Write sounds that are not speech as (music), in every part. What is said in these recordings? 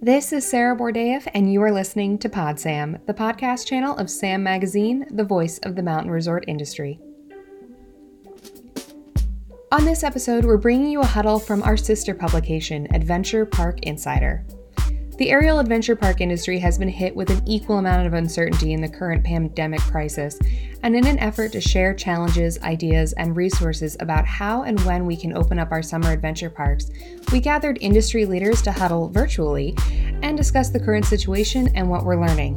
This is Sarah Borodaeff, and you are listening to PodSam, the podcast channel of Sam Magazine, the voice of the mountain resort industry. On this episode, we're bringing you a huddle from our sister publication, Adventure Park Insider. The aerial adventure park industry has been hit with an equal amount of uncertainty in the current pandemic crisis, and in an effort to share challenges, ideas, and resources about how and when we can open up our summer adventure parks, we gathered industry leaders to huddle virtually and discuss the current situation and what we're learning.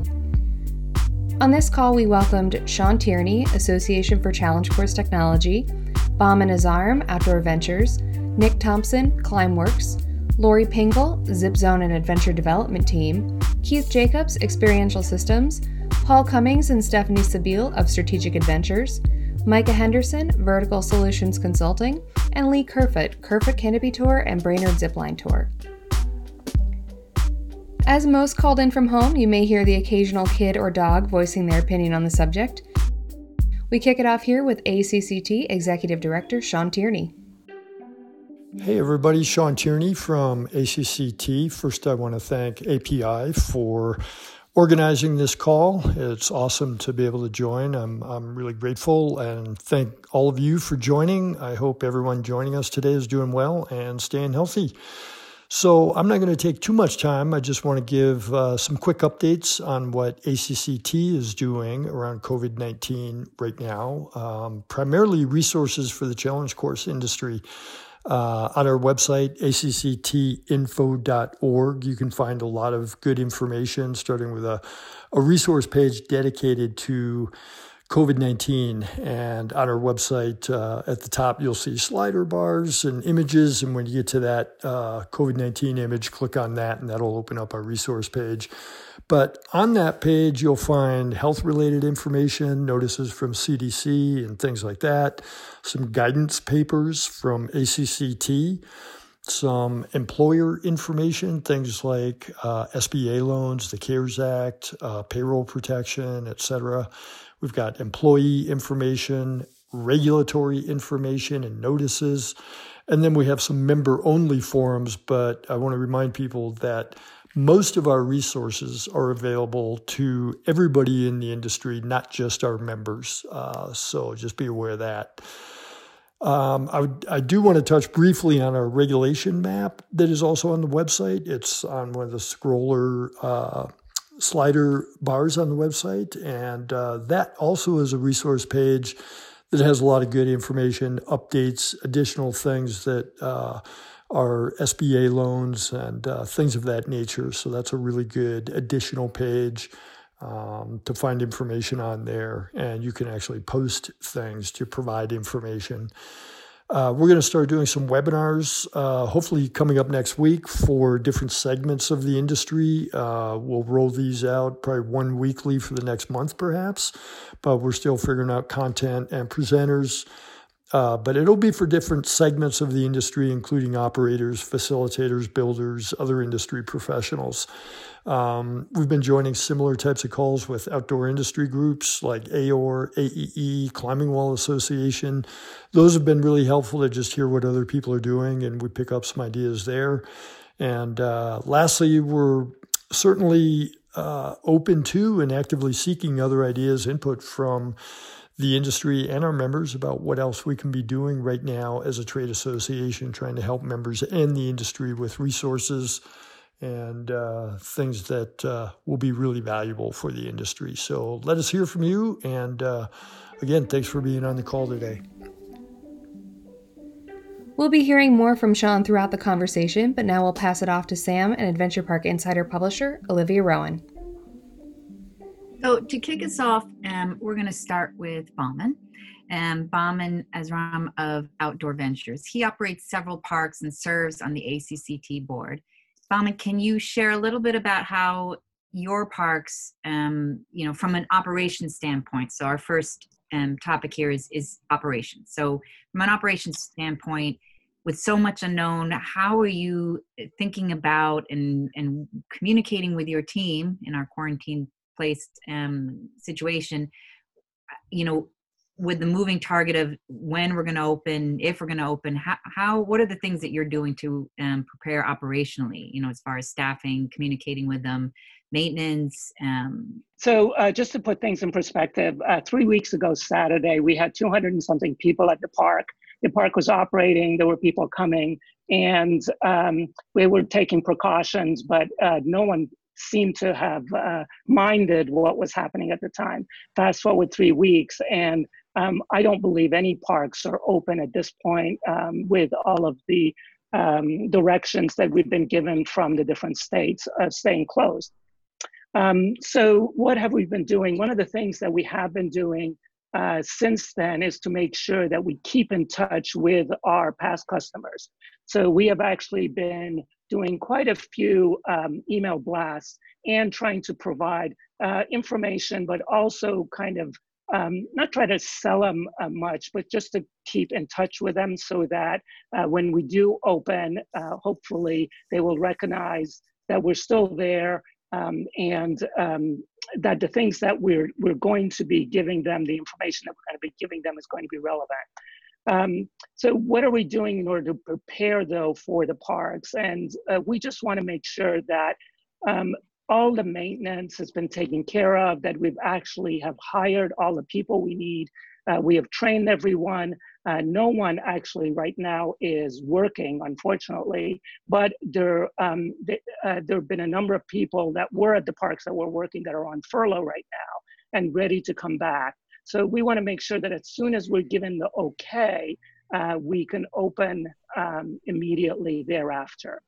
On this call, we welcomed Sean Tierney, Association for Challenge Course Technology, Bahman Azarm, Outdoor Ventures, Nick Thompson, ClimbWorks, Lori Pingle, Zip Zone and Adventure Development Team, Keith Jacobs, Experiential Systems, Paul Cummings and Stephanie Sabile of Strategic Adventures, Micah Henderson, Vertical Solutions Consulting, and Lee Kerfoot, Kerfoot Canopy Tour and Brainerd Zipline Tour. As most called in from home, you may hear the occasional kid or dog voicing their opinion on the subject. We kick it off here with ACCT Executive Director Sean Tierney. Hey everybody, Sean Tierney from ACCT. First, I want to thank API for organizing this call. It's awesome to be able to join. I'm, I'm really grateful and thank all of you for joining. I hope everyone joining us today is doing well and staying healthy. So, I'm not going to take too much time. I just want to give uh, some quick updates on what ACCT is doing around COVID 19 right now, um, primarily resources for the challenge course industry. Uh, on our website, acctinfo.org, you can find a lot of good information, starting with a, a resource page dedicated to COVID 19. And on our website, uh, at the top, you'll see slider bars and images. And when you get to that uh, COVID 19 image, click on that, and that'll open up our resource page. But on that page, you'll find health related information, notices from CDC and things like that, some guidance papers from ACCT, some employer information, things like uh, SBA loans, the CARES Act, uh, payroll protection, etc. We've got employee information, regulatory information, and notices. And then we have some member only forums, but I want to remind people that most of our resources are available to everybody in the industry, not just our members. Uh, so just be aware of that. Um, I, would, I, do want to touch briefly on our regulation map that is also on the website. It's on one of the scroller uh, slider bars on the website, and uh, that also is a resource page that has a lot of good information, updates, additional things that uh, are SBA loans and uh, things of that nature. So that's a really good additional page um, to find information on there. And you can actually post things to provide information. Uh, we're going to start doing some webinars, uh, hopefully coming up next week for different segments of the industry. Uh, we'll roll these out probably one weekly for the next month, perhaps, but we're still figuring out content and presenters. Uh, but it'll be for different segments of the industry, including operators, facilitators, builders, other industry professionals. Um, we've been joining similar types of calls with outdoor industry groups like AOR, AEE, Climbing Wall Association. Those have been really helpful to just hear what other people are doing, and we pick up some ideas there. And uh, lastly, we're certainly uh, open to and actively seeking other ideas, input from the industry and our members about what else we can be doing right now as a trade association, trying to help members and the industry with resources and uh, things that uh, will be really valuable for the industry. So let us hear from you. And uh, again, thanks for being on the call today. We'll be hearing more from Sean throughout the conversation, but now we'll pass it off to Sam and Adventure Park Insider publisher, Olivia Rowan. So to kick us off, um, we're going to start with Bahman. Um, Bahman Azarm of Outdoor Ventures. He operates several parks and serves on the ACCT board. Bahman, can you share a little bit about how your parks, um, you know, from an operation standpoint? So our first um, topic here is is operations. So from an operations standpoint, with so much unknown, how are you thinking about and and communicating with your team in our quarantine placed um, situation, you know, with the moving target of when we're going to open, if we're going to open, how, how, what are the things that you're doing to um, prepare operationally? You know, as far as staffing, communicating with them, maintenance. Um... So, uh, just to put things in perspective, uh, three weeks ago Saturday, we had 200 and something people at the park. The park was operating. There were people coming, and um, we were taking precautions, but uh, no one seemed to have uh, minded what was happening at the time. Fast forward three weeks, and um, I don't believe any parks are open at this point um, with all of the um, directions that we've been given from the different states uh, staying closed. Um, so, what have we been doing? One of the things that we have been doing uh, since then is to make sure that we keep in touch with our past customers. So, we have actually been doing quite a few um, email blasts and trying to provide uh, information, but also kind of um, not try to sell them uh, much, but just to keep in touch with them so that uh, when we do open, uh, hopefully they will recognize that we're still there um, and um, that the things that we're, we're going to be giving them, the information that we're going to be giving them is going to be relevant. Um, so what are we doing in order to prepare though for the parks? And uh, we just want to make sure that um, all the maintenance has been taken care of, that we've actually have hired all the people we need. Uh, we have trained everyone. Uh, no one actually right now is working, unfortunately, but there, um, uh, there have been a number of people that were at the parks that were working that are on furlough right now and ready to come back. So we want to make sure that as soon as we're given the okay, uh, we can open um, immediately thereafter.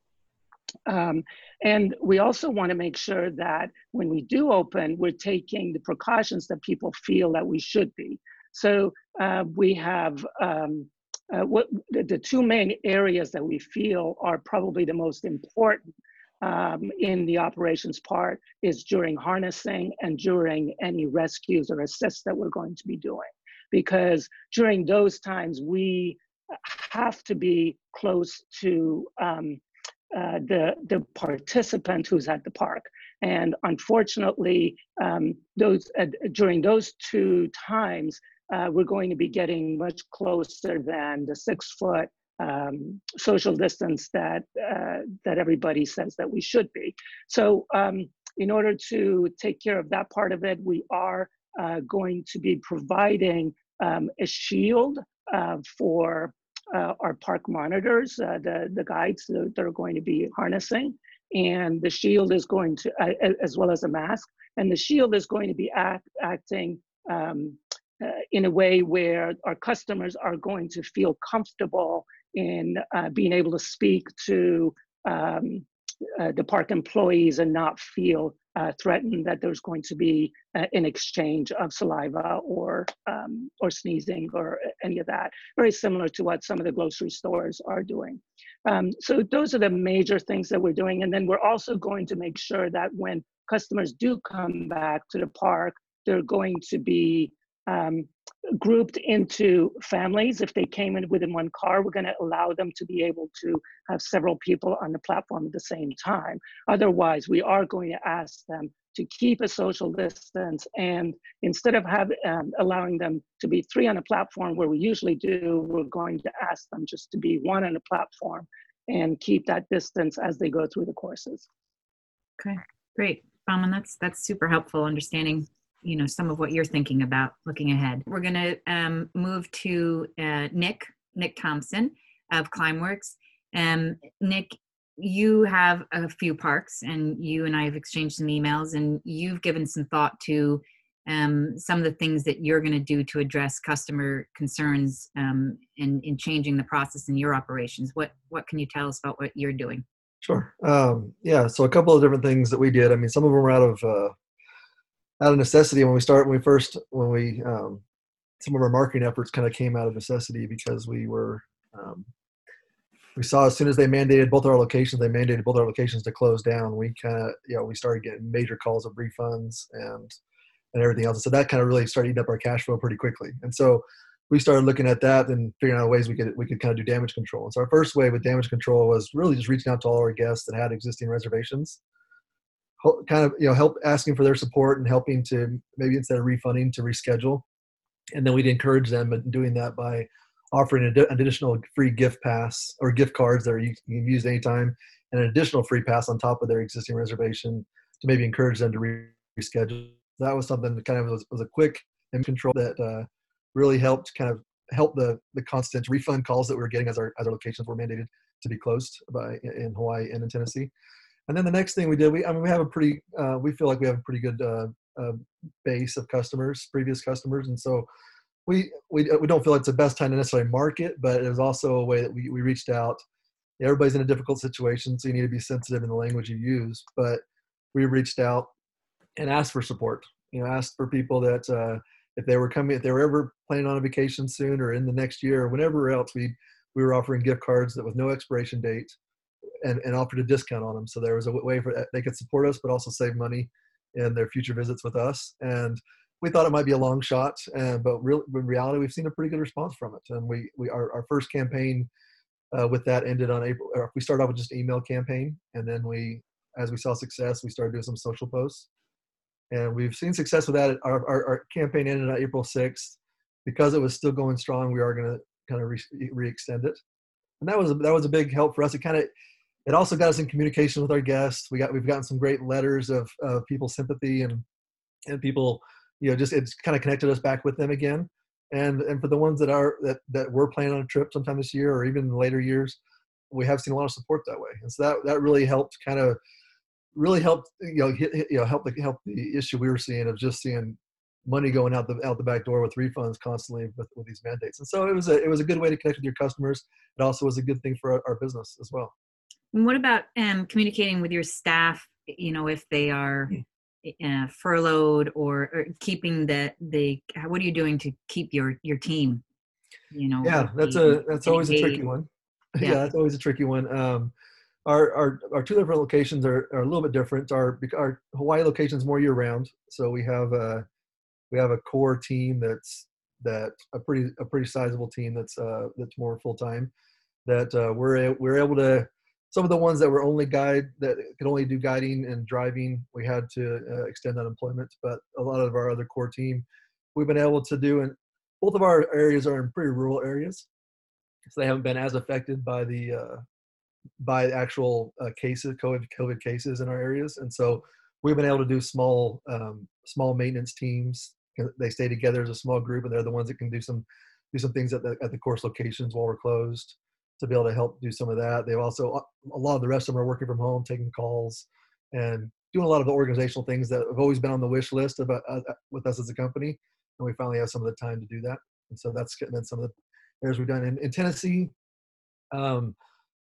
Um, and we also want to make sure that when we do open, we're taking the precautions that people feel that we should be. So uh, we have um, uh, what the, the, two main areas that we feel are probably the most important um, in the operations part is during harnessing and during any rescues or assists that we're going to be doing. Because during those times, we have to be close to um, uh, the, the participant who's at the park. And unfortunately, um, those uh, during those two times, uh, we're going to be getting much closer than the six foot um, social distance that uh, that everybody says that we should be. So um, in order to take care of that part of it, we are uh, going to be providing um, a shield uh, for uh, our park monitors, uh, the, the guides that are going to be harnessing. And the shield is going to, uh, as well as a mask, and the shield is going to be act, acting um, in a way where our customers are going to feel comfortable in uh, being able to speak to um, uh, the park employees and not feel uh, threatened that there's going to be uh, an exchange of saliva or um, or sneezing or any of that. Very similar to what some of the grocery stores are doing. Um, so those are the major things that we're doing, and then we're also going to make sure that when customers do come back to the park, they're going to be um, grouped into families. If they came in within one car, we're going to allow them to be able to have several people on the platform at the same time. Otherwise, we are going to ask them to keep a social distance and instead of have, um, allowing them to be three on a platform where we usually do, we're going to ask them just to be one on a platform and keep that distance as they go through the courses. Okay, great. Um, that's that's super helpful understanding you know some of what you're thinking about looking ahead. We're going to um, move to uh, nick nick thompson of climbworks. Um, nick you have a few parks and you and i have exchanged some emails and you've given some thought to um, some of the things that you're going to do to address customer concerns um, in, in changing the process in your operations. What what can you tell us about what you're doing? Sure. Um, yeah so a couple of different things that we did. I mean some of them were out of uh, out of necessity when we start when we first when we um, some of our marketing efforts kind of came out of necessity because we were um, we saw as soon as they mandated both our locations they mandated both our locations to close down we kind of you know we started getting major calls of refunds and and everything else. And so that kind of really started eating up our cash flow pretty quickly. And so we started looking at that and figuring out ways we could we could kind of do damage control. And so our first way with damage control was really just reaching out to all our guests that had existing reservations kind of you know help asking for their support and helping to maybe instead of refunding to reschedule and then we'd encourage them in doing that by offering an additional free gift pass or gift cards that are you can use anytime, and an additional free pass on top of their existing reservation to maybe encourage them to reschedule. That was something that kind of was, was a quick and control that uh, really helped kind of help the the constant refund calls that we were getting as our as our locations were mandated to be closed by in Hawaii and in Tennessee. And then the next thing we did, we I mean we have a pretty uh, we feel like we have a pretty good uh, uh, base of customers, previous customers, and so we we we don't feel it's the best time to necessarily market, but it was also a way that we we reached out. Everybody's in a difficult situation, so you need to be sensitive in the language you use. But we reached out and asked for support. You know, asked for people that uh, if they were coming, if they were ever planning on a vacation soon or in the next year or whenever else, we we were offering gift cards that with no expiration date and, and offered a discount on them. So there was a way for they could support us, but also save money in their future visits with us. And we thought it might be a long shot, uh, but real, in reality, we've seen a pretty good response from it. And we, we our, our first campaign uh, with that ended on April. we started off with just an email campaign, and then we, as we saw success, we started doing some social posts and we've seen success with that. Our, our, our, campaign ended on April 6th. Because it was still going strong, we are going to kind of re- re-extend it, and that was that was a big help for us. It kind of it also got us in communication with our guests. We got we've gotten some great letters of of people's sympathy and and people, you know, just it's kind of connected us back with them again. And and for the ones that are that that were planning on a trip sometime this year or even later years, we have seen a lot of support that way. And so that that really helped kind of really helped you know hit, you know help the help the issue we were seeing of just seeing money going out the out the back door with refunds constantly with, with these mandates. And so it was a it was a good way to connect with your customers. It also was a good thing for our, our business as well. And what about um, communicating with your staff? You know, if they are uh, furloughed or, or, keeping the the what are you doing to keep your your team? You know. Yeah, that's a that's always a tricky one. (laughs) Yeah. yeah, that's always a tricky one. Um, our, our, our two different locations are, are a little bit different. Our, our Hawaii location is more year round. So we have a, we have a core team that's, that a pretty, a pretty sizable team that's, uh, that's more full time that, uh, we're, we're able to, some of the ones that were only guide that could only do guiding and driving, we had to uh, extend unemployment, but a lot of our other core team, we've been able to do, and both of our areas are in pretty rural areas. So they haven't been as affected by the, uh, by actual uh, cases, COVID, COVID cases in our areas. And so we've been able to do small, um, small maintenance teams. They stay together as a small group, and they're the ones that can do some, do some things at the at the course locations while we're closed to be able to help do some of that. They've also a lot of the rest of them are working from home, taking calls, and doing a lot of the organizational things that have always been on the wish list about uh, uh, with us as a company. And we finally have some of the time to do that. And so that's in some of the areas we've done in, in Tennessee. Um,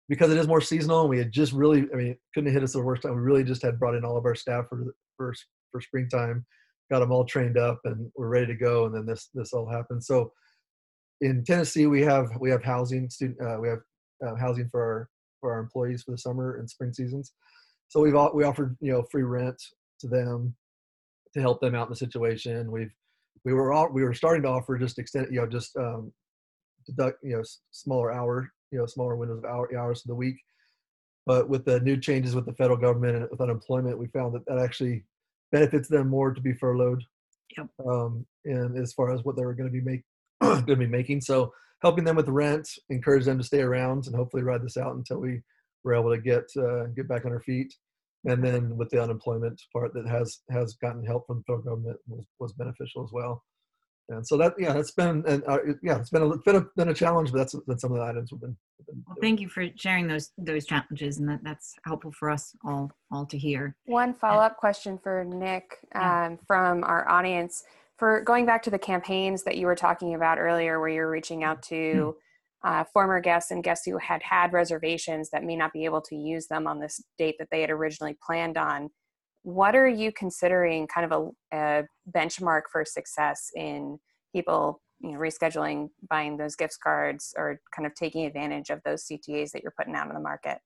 because it is more seasonal and we had just really i mean couldn't hit us the worst time we really just had brought in all of our staff for for, for springtime got them all trained up and we're ready to go and then this this all happened so in tennessee we have we have housing student uh, we have uh, housing for our for our employees for the summer and spring seasons so we've all, we offered you know free rent to them to help them out in the situation we've we were all we were starting to offer just extend you know just um deduct you know smaller hour you know smaller windows of hour, hours of the week. But with the new changes with the federal government and with unemployment, we found that that actually benefits them more to be furloughed. Yep. Um, and as far as what they were going to be make (clears throat) going to be making, so helping them with rent, encourage them to stay around, and hopefully ride this out until we were able to get uh, get back on our feet. And then with the unemployment part that has has gotten help from the federal government was, was beneficial as well. And so that yeah that's been and uh, yeah it's been a, been a been a challenge but that's been some of the items we've been, we've been well, thank you for sharing those those challenges and that, that's helpful for us all all to hear. One follow-up question for nick um, from our audience for going back to the campaigns that you were talking about earlier where you're reaching out to hmm. uh, former guests and guests who had had reservations that may not be able to use them on this date that they had originally planned on what are you considering kind of a, a benchmark for success in people you know, rescheduling, buying those gift cards, or kind of taking advantage of those CTAs that you're putting out in the market?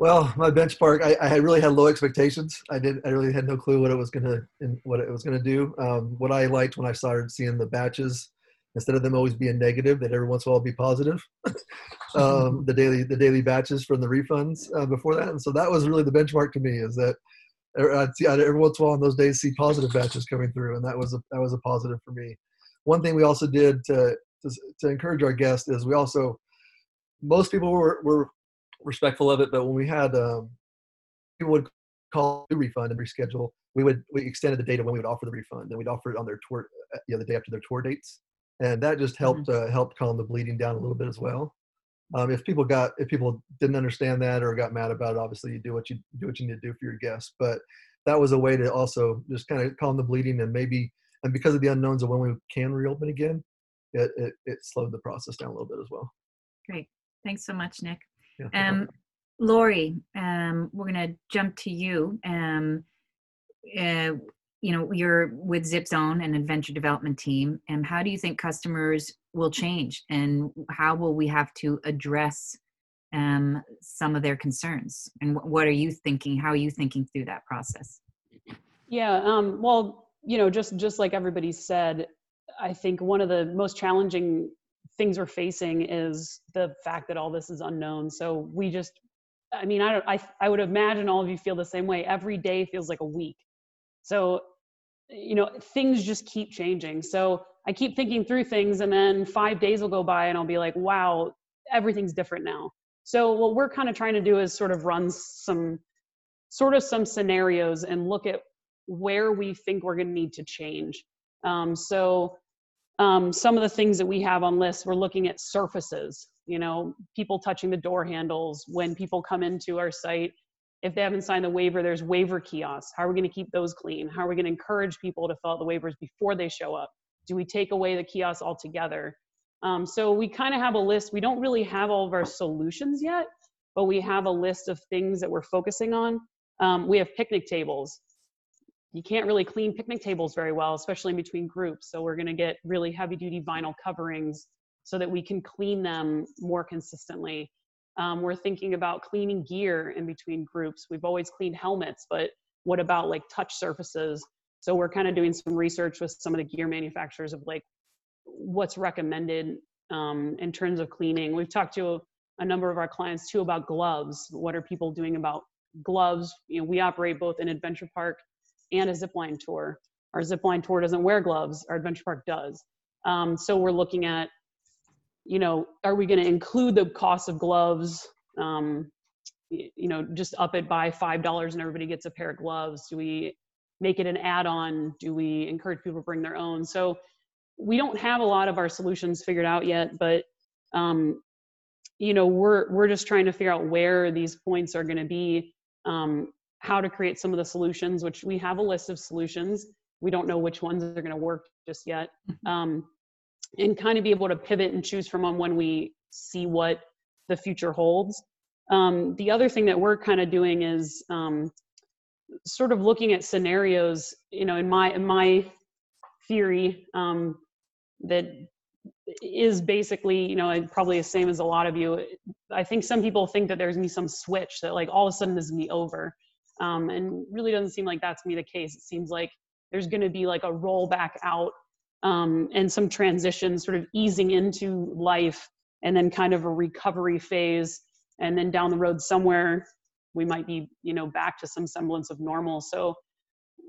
Well, my benchmark, I, I really had low expectations. I did, I really had no clue what it was gonna, what it was gonna do. Um, what I liked when I started seeing the batches, instead of them always being negative, that every once in a while be positive. (laughs) um, the daily, the daily batches from the refunds uh, before that, and so that was really the benchmark to me. Is that I'd see, I'd, every once in a while on those days see positive batches coming through, and that was a that was a positive for me. one thing we also did to, to, to encourage our guests is we also most people were, were respectful of it, but when we had um, people would call a refund and reschedule, we would we extended the date of when we would offer the refund, and we'd offer it on their tour, uh, you know, the day after their tour dates, and that just helped mm-hmm. uh, helped calm the bleeding down a little bit as well. Um, if people got if people didn't understand that or got mad about it, obviously you do what you do what you need to do for your guests. But that was a way to also just kind of calm the bleeding and maybe and because of the unknowns of when we can reopen again, it, it, it slowed the process down a little bit as well. Great. Thanks so much, Nick. Um, (laughs) Lori, um, we're going to jump to you. Um, uh, you know, you're with ZipZone and Adventure Development Team. And how do you think customers will change, and how will we have to address um, some of their concerns? And what are you thinking? How are you thinking through that process? Yeah. Um, well, you know, just just like everybody said, I think one of the most challenging things we're facing is the fact that all this is unknown. So we just, I mean, I don't, I, I would imagine all of you feel the same way. Every day feels like a week. So, you know, things just keep changing. So I keep thinking through things and then five days will go by and I'll be like, wow, everything's different now. So what we're kind of trying to do is sort of run some, sort of some scenarios and look at where we think we're going to need to change. Um, so um, some of the things that we have on lists, we're looking at surfaces, you know, people touching the door handles when people come into our site. If they haven't signed the waiver, there's waiver kiosks. How are we going to keep those clean? How are we going to encourage people to fill out the waivers before they show up? Do we take away the kiosks altogether? Um, so we kind of have a list. We don't really have all of our solutions yet, but we have a list of things that we're focusing on. Um, we have picnic tables you can't really clean picnic tables very well, especially in between groups. So we're going to get really heavy duty vinyl coverings so that we can clean them more consistently. Um, we're thinking about cleaning gear in between groups. We've always cleaned helmets, but what about like touch surfaces? So we're kind of doing some research with some of the gear manufacturers of like what's recommended um, in terms of cleaning. We've talked to a, a number of our clients too about gloves. What are people doing about gloves? You know, we operate both in Adventure Park and a zip line tour. Our zip line tour doesn't wear gloves, our adventure park does. Um, so we're looking at, you know, are we going to include the cost of gloves? Um, you know, just up it by five dollars and everybody gets a pair of gloves. Do we make it an add-on? Do we encourage people to bring their own? So we don't have a lot of our solutions figured out yet, but um, you know, we're we're just trying to figure out where these points are going to be. Um, how to create some of the solutions, which we have a list of solutions. We don't know which ones are going to work just yet. Mm-hmm. Um, and kind of be able to pivot and choose from them when we see what the future holds. Um, the other thing that we're kind of doing is um, sort of looking at scenarios. You know, in my in my theory, um, that is basically you know probably the same as a lot of you. I think some people think that there's gonna be some switch that like all of a sudden this is gonna be over. Um, and really doesn't seem like that's to the case. It seems like there's going to be like a roll back out um, and some transition, sort of easing into life, and then kind of a recovery phase, and then down the road somewhere we might be, you know, back to some semblance of normal. So,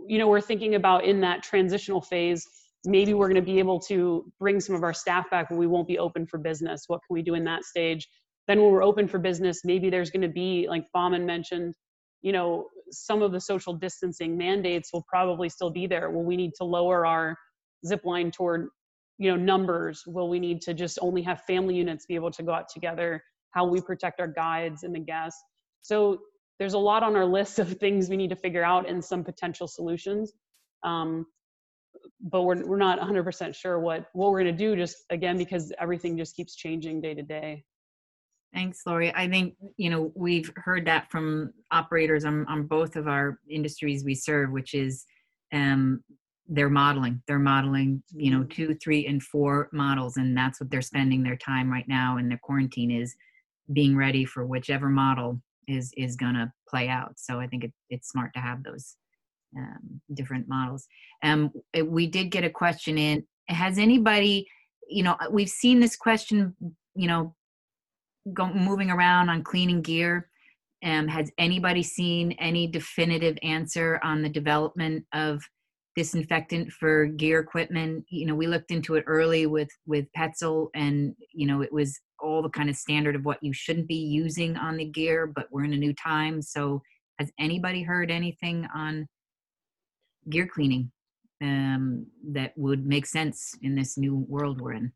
you know, we're thinking about in that transitional phase. Maybe we're going to be able to bring some of our staff back, but we won't be open for business. What can we do in that stage? Then, when we're open for business, maybe there's going to be, like Bahman mentioned, you know, some of the social distancing mandates will probably still be there. Will we need to lower our zip line toward, you know, numbers? Will we need to just only have family units be able to go out together? How we protect our guides and the guests? So there's a lot on our list of things we need to figure out and some potential solutions. Um, but we're, we're not 100% sure what, what we're going to do just again because everything just keeps changing day to day. Thanks, Lori. I think, you know, we've heard that from operators on, on both of our industries we serve, which is um, they're modeling. They're modeling, you know, two, three, and four models, and that's what they're spending their time right now in their quarantine is being ready for whichever model is is going to play out. So I think it, it's smart to have those um, different models. Um, we did get a question in. Has anybody, you know, we've seen this question, you know, go, moving around on cleaning gear. Um, has anybody seen any definitive answer on the development of disinfectant for gear equipment. You know, we looked into it early with with Petzl, and you know, it was all the kind of standard of what you shouldn't be using on the gear. But we're in a new time, so has anybody heard anything on gear cleaning um, that would make sense in this new world we're in?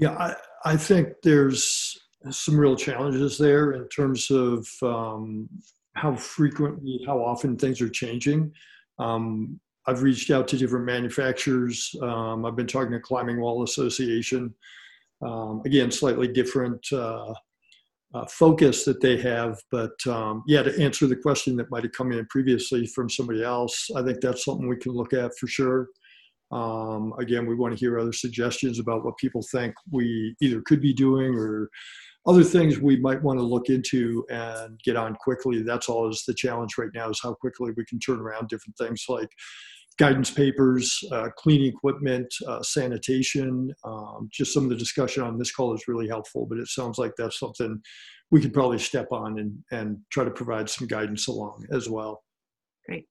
Yeah, I, I think there's some real challenges there in terms of um, how frequently, how often things are changing. Um, I've reached out to different manufacturers. Um, I've been talking to Climbing Wall Association. Um, again, slightly different uh, uh, focus that they have. But um, yeah, to answer the question that might have come in previously from somebody else, I think that's something we can look at for sure. Um, again, we want to hear other suggestions about what people think we either could be doing or other things we might want to look into and get on quickly. That's always the challenge right now is how quickly we can turn around different things like guidance papers, uh, cleaning equipment, uh, sanitation. Um, just some of the discussion on this call is really helpful, but it sounds like that's something we could probably step on and, and try to provide some guidance along as well. Great.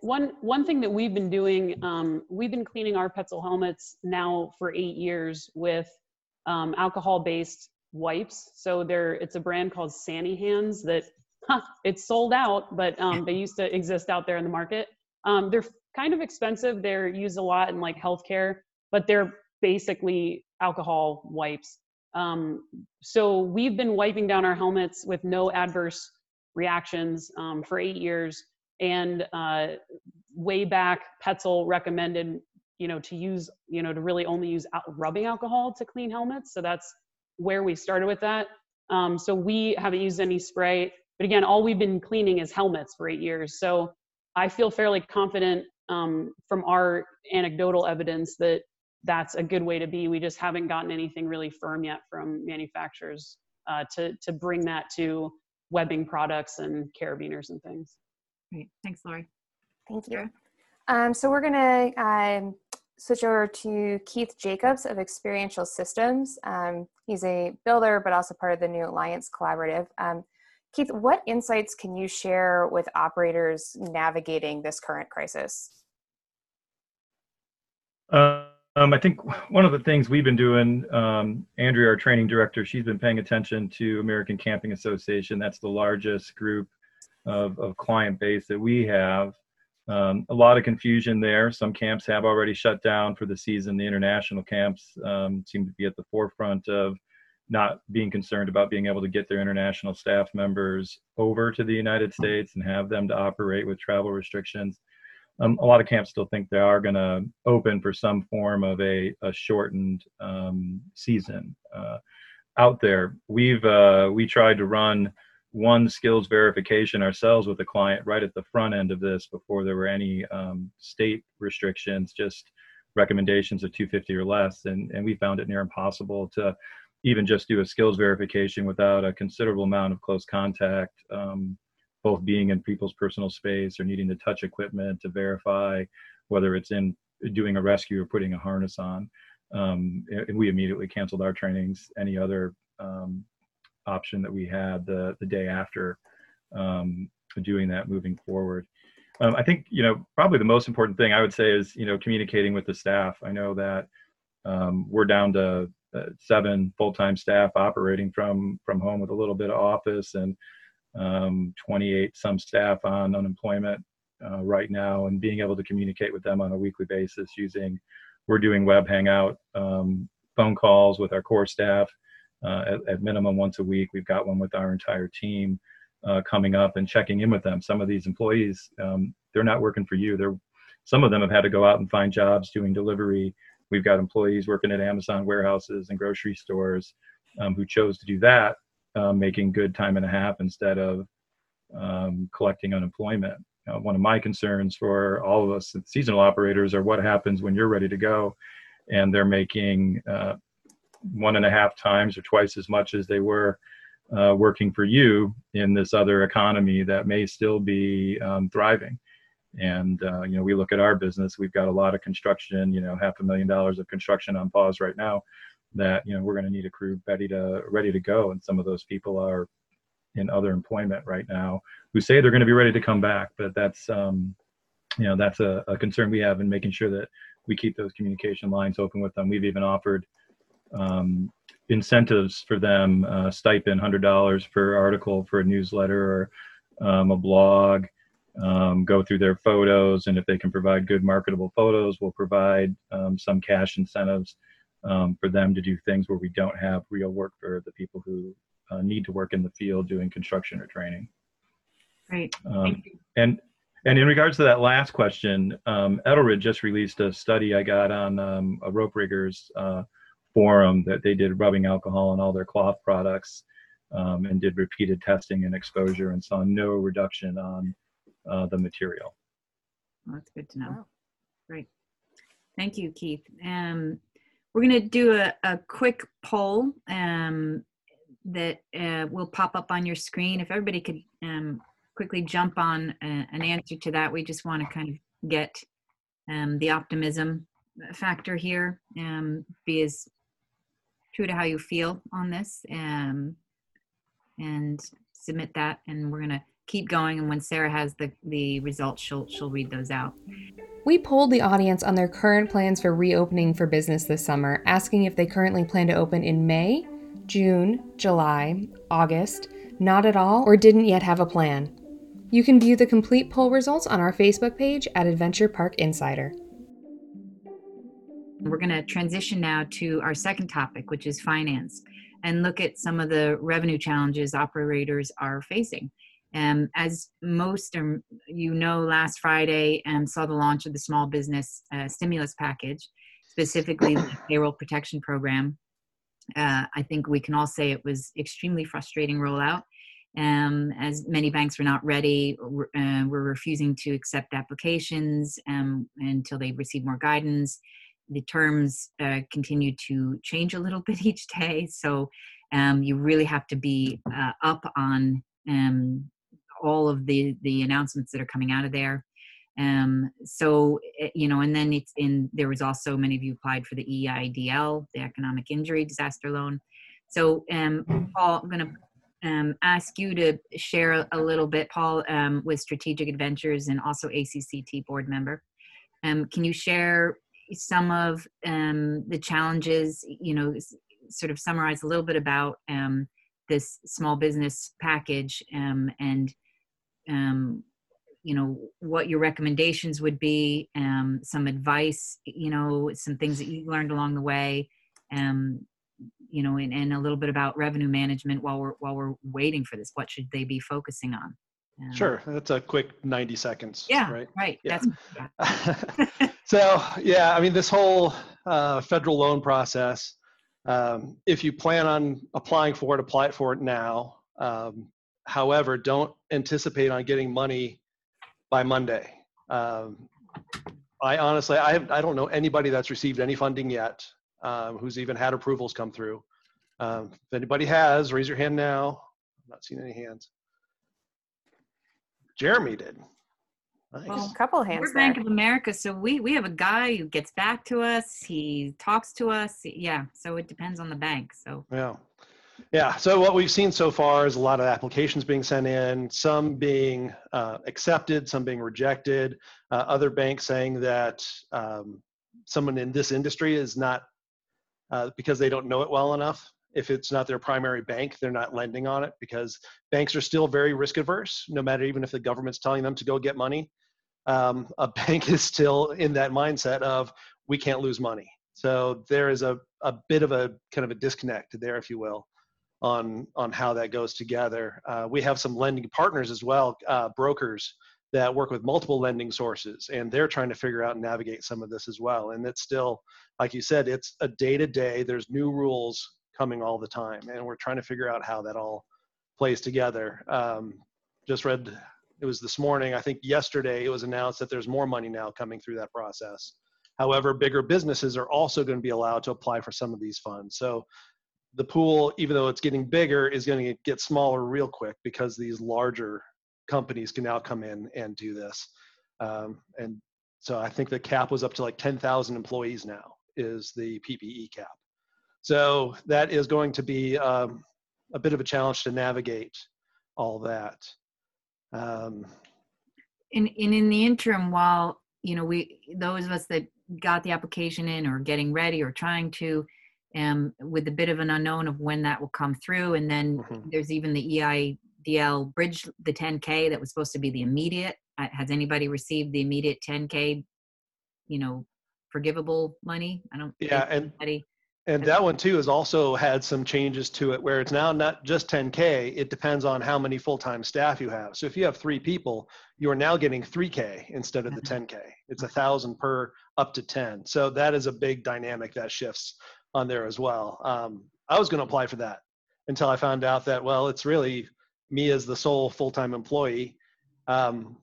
One one thing that we've been doing, um, we've been cleaning our Petzl helmets now for eight years with um, alcohol-based wipes. So there, it's a brand called Sani Hands that huh, it's sold out, but um, they used to exist out there in the market. Um, they're kind of expensive. They're used a lot in like healthcare, but they're basically alcohol wipes. Um, so we've been wiping down our helmets with no adverse reactions um, for eight years. And uh, way back, Petzl recommended, you know, to use, you know, to really only use rubbing alcohol to clean helmets. So that's where we started with that. Um, so we haven't used any spray, but again, all we've been cleaning is helmets for eight years. So I feel fairly confident um, from our anecdotal evidence that that's a good way to be. We just haven't gotten anything really firm yet from manufacturers uh, to to bring that to webbing products and carabiners and things. Great, thanks, Lori. Thank you. Um, so we're gonna um, switch over to Keith Jacobs of Experiential Systems. Um, he's a builder, but also part of the New Alliance Collaborative. Um, Keith, what insights can you share with operators navigating this current crisis? Uh, um, I think one of the things we've been doing, um, Andrea, our training director, she's been paying attention to American Camping Association. That's the largest group of, of client base that we have. Um, a lot of confusion there. Some camps have already shut down for the season. The international camps um, seem to be at the forefront of not being concerned about being able to get their international staff members over to the United States and have them to operate with travel restrictions. Um, a lot of camps still think they are going to open for some form of a, a shortened um, season uh, out there. We've uh, we tried to run one skills verification ourselves with the client right at the front end of this before there were any um, state restrictions, just recommendations of 250 or less. And, and we found it near impossible to even just do a skills verification without a considerable amount of close contact, um, both being in people's personal space or needing to touch equipment to verify whether it's in doing a rescue or putting a harness on. Um, and we immediately canceled our trainings. Any other um, option that we had the the day after um, doing that moving forward. Um, I think you know probably the most important thing I would say is you know communicating with the staff. I know that um, we're down to uh, seven full-time staff operating from from home with a little bit of office and um, 28 some staff on unemployment uh, right now and being able to communicate with them on a weekly basis using we're doing web hangout um, phone calls with our core staff at, at, minimum once a week. We've got one with our entire team uh, coming up and checking in with them. Some of these employees, um, they're not working for you. They're some of them have had to go out and find jobs doing delivery. We've got employees working at Amazon warehouses and grocery stores um, who chose to do that, uh, making good time and a half instead of um, collecting unemployment. Uh, one of my concerns for all of us seasonal operators are what happens when you're ready to go and they're making uh, one and a half times or twice as much as they were uh, working for you in this other economy that may still be um, thriving. And uh, you know, we look at our business. We've got a lot of construction. You know, half a million dollars of construction on pause right now. That you know, we're going to need a crew ready to ready to go. And some of those people are in other employment right now who say they're going to be ready to come back. But that's um, you know that's a, a concern we have in making sure that we keep those communication lines open with them. We've even offered um, incentives for them, uh, stipend $100 per article for a newsletter or um, a blog, um, go through their photos, and if they can provide good marketable photos, we'll provide um, some cash incentives um, for them to do things where we don't have real work for the people who uh, need to work in the field doing construction or training. right Um, and and in regards to that last question, um, Edelrid just released a study I got on um, a rope riggers uh, forum that they did rubbing alcohol on all their cloth products um, and did repeated testing and exposure and saw no reduction on uh, the material. Well, that's good to know. Wow. Great. Thank you, Keith. Um, we're going to do a, a quick poll um, that uh, will pop up on your screen. If everybody could um, quickly jump on a, uh, an answer to that, we just want to kind of get um, the optimism factor here, um, be as true to how you feel on this, um, and submit that. And we're going to keep going and when sarah has the the results she'll she'll read those out we polled the audience on their current plans for reopening for business this summer asking if they currently plan to open in may june july august not at all or didn't yet have a plan you can view the complete poll results on our facebook page at adventure park insider we're going to transition now to our second topic which is finance and look at some of the revenue challenges operators are facing um, as most um, you know, last Friday um, saw the launch of the small business uh, stimulus package, specifically the (clears throat) payroll protection program. Uh, I think we can all say it was extremely frustrating rollout. Um, as many banks were not ready, uh, were refusing to accept applications um, until they received more guidance. The terms uh, continue to change a little (laughs) bit each day, so um, you really have to be uh, up on um, all of the the announcements that are coming out of there. Um, so eh, you know and then it's in there was also many of you applied for the eidl the economic injury disaster loan. So um, paul i'm going to um, ask you to share a little bit paul um, with strategic adventures and also acct board member. Um, can you share some of um, the challenges you know sort of summarize a little bit about um, this small business package um, and um, you know what your recommendations would be um, some advice you know some things that you learned along the way um, you know and, and a little bit about revenue management while we're while we're waiting for this. What should they be focusing on um, sure that's a quick 90 seconds yeah right right yeah. that's (laughs) (laughs) so yeah i mean this whole uh, federal loan process um, if you plan on applying for it apply for it now um, However, don't anticipate on getting money by Monday. Um, I honestly, I, have, I don't know anybody that's received any funding yet um, who's even had approvals come through. Um, if anybody has, raise your hand now. I'm not seeing any hands. Jeremy did. Nice. Well, a couple hands. We're there. Bank of America, so we we have a guy who gets back to us. He talks to us. Yeah, so it depends on the bank. So yeah, yeah, so what we've seen so far is a lot of applications being sent in, some being uh, accepted, some being rejected, uh, other banks saying that um, someone in this industry is not, uh, because they don't know it well enough, if it's not their primary bank, they're not lending on it because banks are still very risk averse, no matter even if the government's telling them to go get money. Um, a (laughs) bank is still in that mindset of we can't lose money. So there is a, a bit of a kind of a disconnect there, if you will on on how that goes together. Uh, we have some lending partners as well, uh, brokers that work with multiple lending sources, and they're trying to figure out and navigate some of this as well. And it's still, like you said, it's a day to day. There's new rules coming all the time, and we're trying to figure out how that all plays together. Um, just read it was this morning. I think yesterday it was announced that there's more money now coming through that process. However, bigger businesses are also going to be allowed to apply for some of these funds. So the pool, even though it's getting bigger, is going to get smaller real quick because these larger companies can now come in and do this. Um, and so I think the cap was up to like 10,000 employees now is the PPE cap. So that is going to be um, a bit of a challenge to navigate all that. Um, in, in in the interim, while you know we those of us that got the application in or getting ready or trying to, um, with a bit of an unknown of when that will come through, and then Mhm. there's even the EIDL bridge, the 10K that was supposed to be the immediate. Uh, Has anybody received the immediate 10K? You know, forgivable money? I don't. think Yeah, and anybody- And that one too has also had some changes to it where it's now not just 10K, it depends on how many full-time staff you have. So if you have three people, you are now getting 3K instead of the 10K. It's a thousand per up to 10. So that is a big dynamic that shifts on there as well. Um, I was going to apply for that until I found out that, well, it's really me as the sole full-time employee. Um,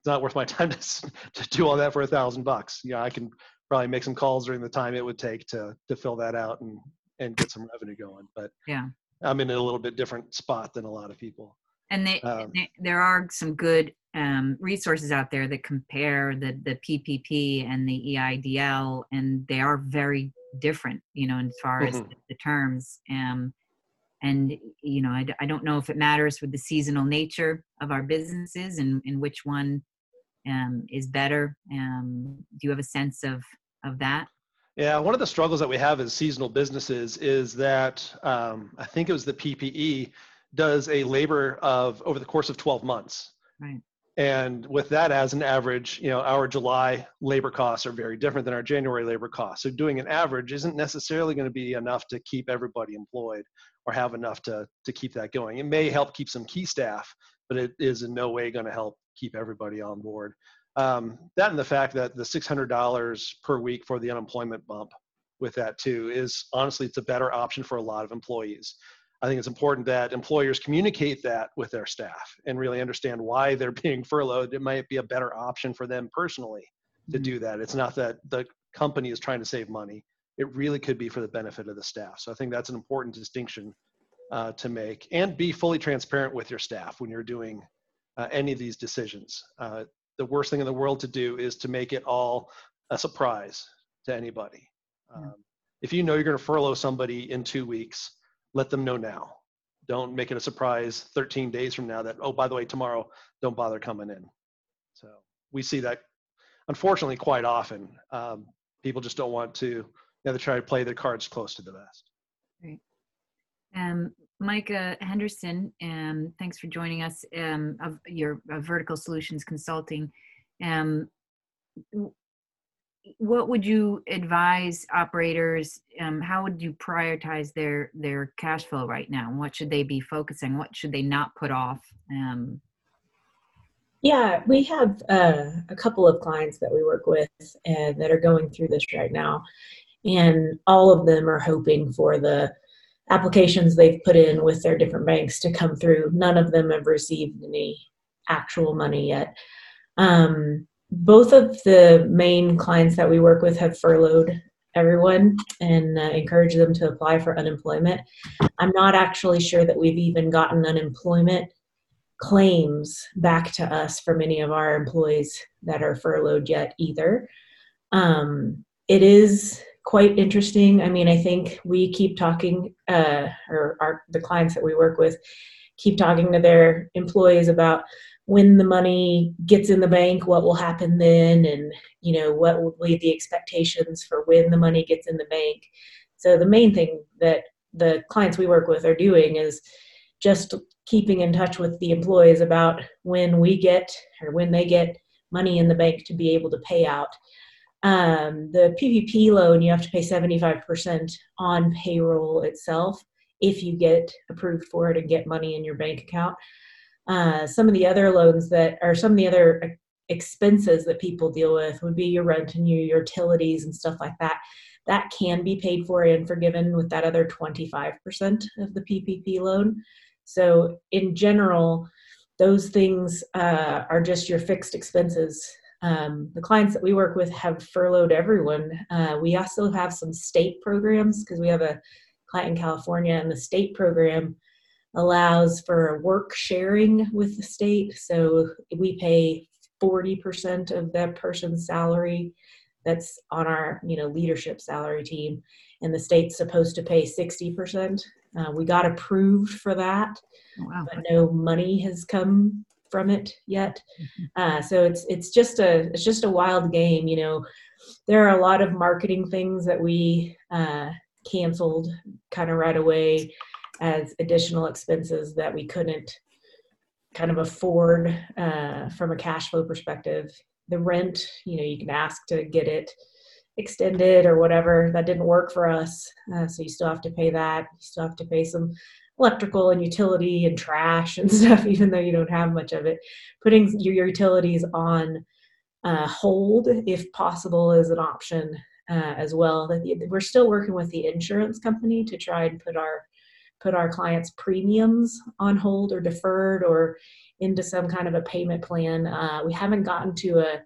it's not worth my (laughs) time to, to do all that for a thousand bucks. Yeah, I can probably make some calls during the time it would take to to fill that out and and get some revenue going. But Yeah. I'm in a little bit different spot than a lot of people. And they, Um, they, there are some good um, resources out there that compare the, the PPP and the EIDL, and they are very different, you know, as far as Mhm. the, the terms. Um, and, you know, I, I don't know if it matters with the seasonal nature of our businesses and, and which one um, is better. Um, do you have a sense of, of that? Yeah, one of the struggles that we have as seasonal businesses is that um, I think it was the PPP does a labor of over the course of 12 months. Right. And with that as an average, you know, our July labor costs are very different than our January labor costs. So doing an average isn't necessarily going to be enough to keep everybody employed or have enough to to keep that going. It may help keep some key staff, but it is in no way going to help keep everybody on board. Um, that and the fact that the $600 per week for the unemployment bump with that too is honestly it's a better option for a lot of employees. I think it's important that employers communicate that with their staff and really understand why they're (laughs) being furloughed. It might be a better option for them personally to Mhm. do that. It's not that the company is trying to save money. It really could be for the benefit of the staff. So I think that's an important distinction uh, to make and be fully transparent with your staff when you're doing uh, any of these decisions. Uh, the worst thing in the world to do is to make it all a surprise to anybody. Yeah. Um, if you know you're going to furlough somebody in two weeks, let them know now. Don't make it a surprise 13 days from now that, oh, by the way, tomorrow, don't bother coming in. So we see that unfortunately quite often. Um, people just don't want to, you know, they try to play their cards close to the vest. Right. Um, Micah Henderson, um, thanks for joining us. Um, of your of Vertical Solutions Consulting. Um, what would you advise operators? Um, how would you prioritize their their cash flow right now? What should they be focusing? What should they not put off? Um, Yeah, we have uh, a couple of clients that we work with and that are going through this right now, and all of them are hoping for the applications they've put in with their different banks to come through. None of them have received any actual money yet. Um, both of the main clients that we work with have furloughed everyone and uh, encourage them to apply for unemployment. I'm not actually sure that we've even gotten unemployment claims back to us from any of our employees that are furloughed yet either. Um, it is quite interesting. I mean, I think we keep talking, uh, or our the clients that we work with keep talking to their employees about when the money gets in the bank, what will happen then, and you know what will be the expectations for when the money gets in the bank. So the main thing that the clients we work with are doing is just keeping in touch with the employees about when we get or when they get money in the bank to be able to pay out. Um, the PPP loan, you have to pay 75% on payroll itself if you get approved for it and get money in your bank account. Uh, some of the other loans that are some of the other expenses that people deal with would be your rent and your utilities and stuff like that. That can be paid for and forgiven with that other 25% of the PPP loan. So, in general, those things uh, are just your fixed expenses. Um, the clients that we work with have furloughed everyone. Uh, we also have some state programs because we have a client in California, and the state program allows for work sharing with the state. So, we pay 40% of that person's salary that's on our you know leadership salary team and the state's supposed to pay 60% uh, we got approved for that wow. but no money has come from it yet. Uh, so it's it's just a it's just a wild game. You know, there are a lot of marketing things that we uh, canceled kind of right away as additional expenses that we couldn't kind of afford uh, from a cash flow perspective. The rent, you know, you can ask to get it extended or whatever. That didn't work for us. Uh, so you still have to pay that. You still have to pay some electrical and utility and trash and (laughs) stuff, even though you don't have much of it. Putting your, your utilities on uh, hold, if possible, is an option uh, as well. We're still working with the insurance company to try and put our put our clients' premiums on hold or deferred or into some kind of a payment plan. Uh, we haven't gotten to a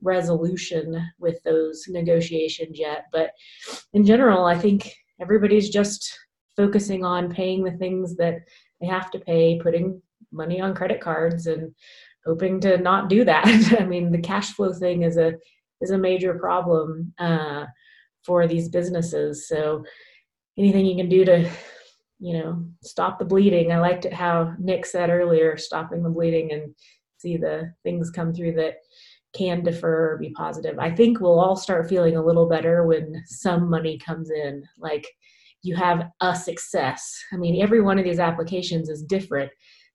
resolution with those negotiations yet, but in general, I think everybody's just focusing on paying the things that they have to pay, putting money on credit cards, and hoping to not do that. (laughs) I mean, the cash flow thing is a is a major problem uh, for these businesses. So anything you can do to you know stop the bleeding i liked it how nick said earlier stopping the bleeding and see the things come through that can defer or be positive i think we'll all start feeling a little better when some money comes in like you have a success. I mean every one of these applications is different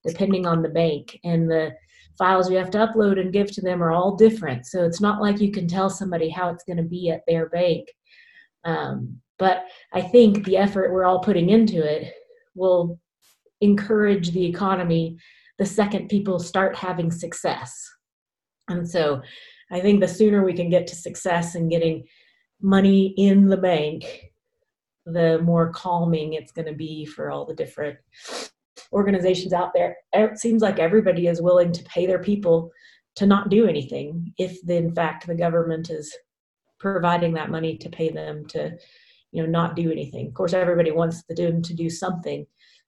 depending on the bank and the files you have to upload and give to them are all different. So it's not like you can tell somebody how it's going to be at their bank. Um, but I think the effort we're all putting into it will encourage the economy the second people start having success. And so I think the sooner we can get to success and getting money in the bank, the more calming it's going to be for all the different organizations out there. It seems like everybody is willing to pay their people to not do anything if, the, in fact, the government is providing that money to pay them to you know not do anything of course everybody wants them to do something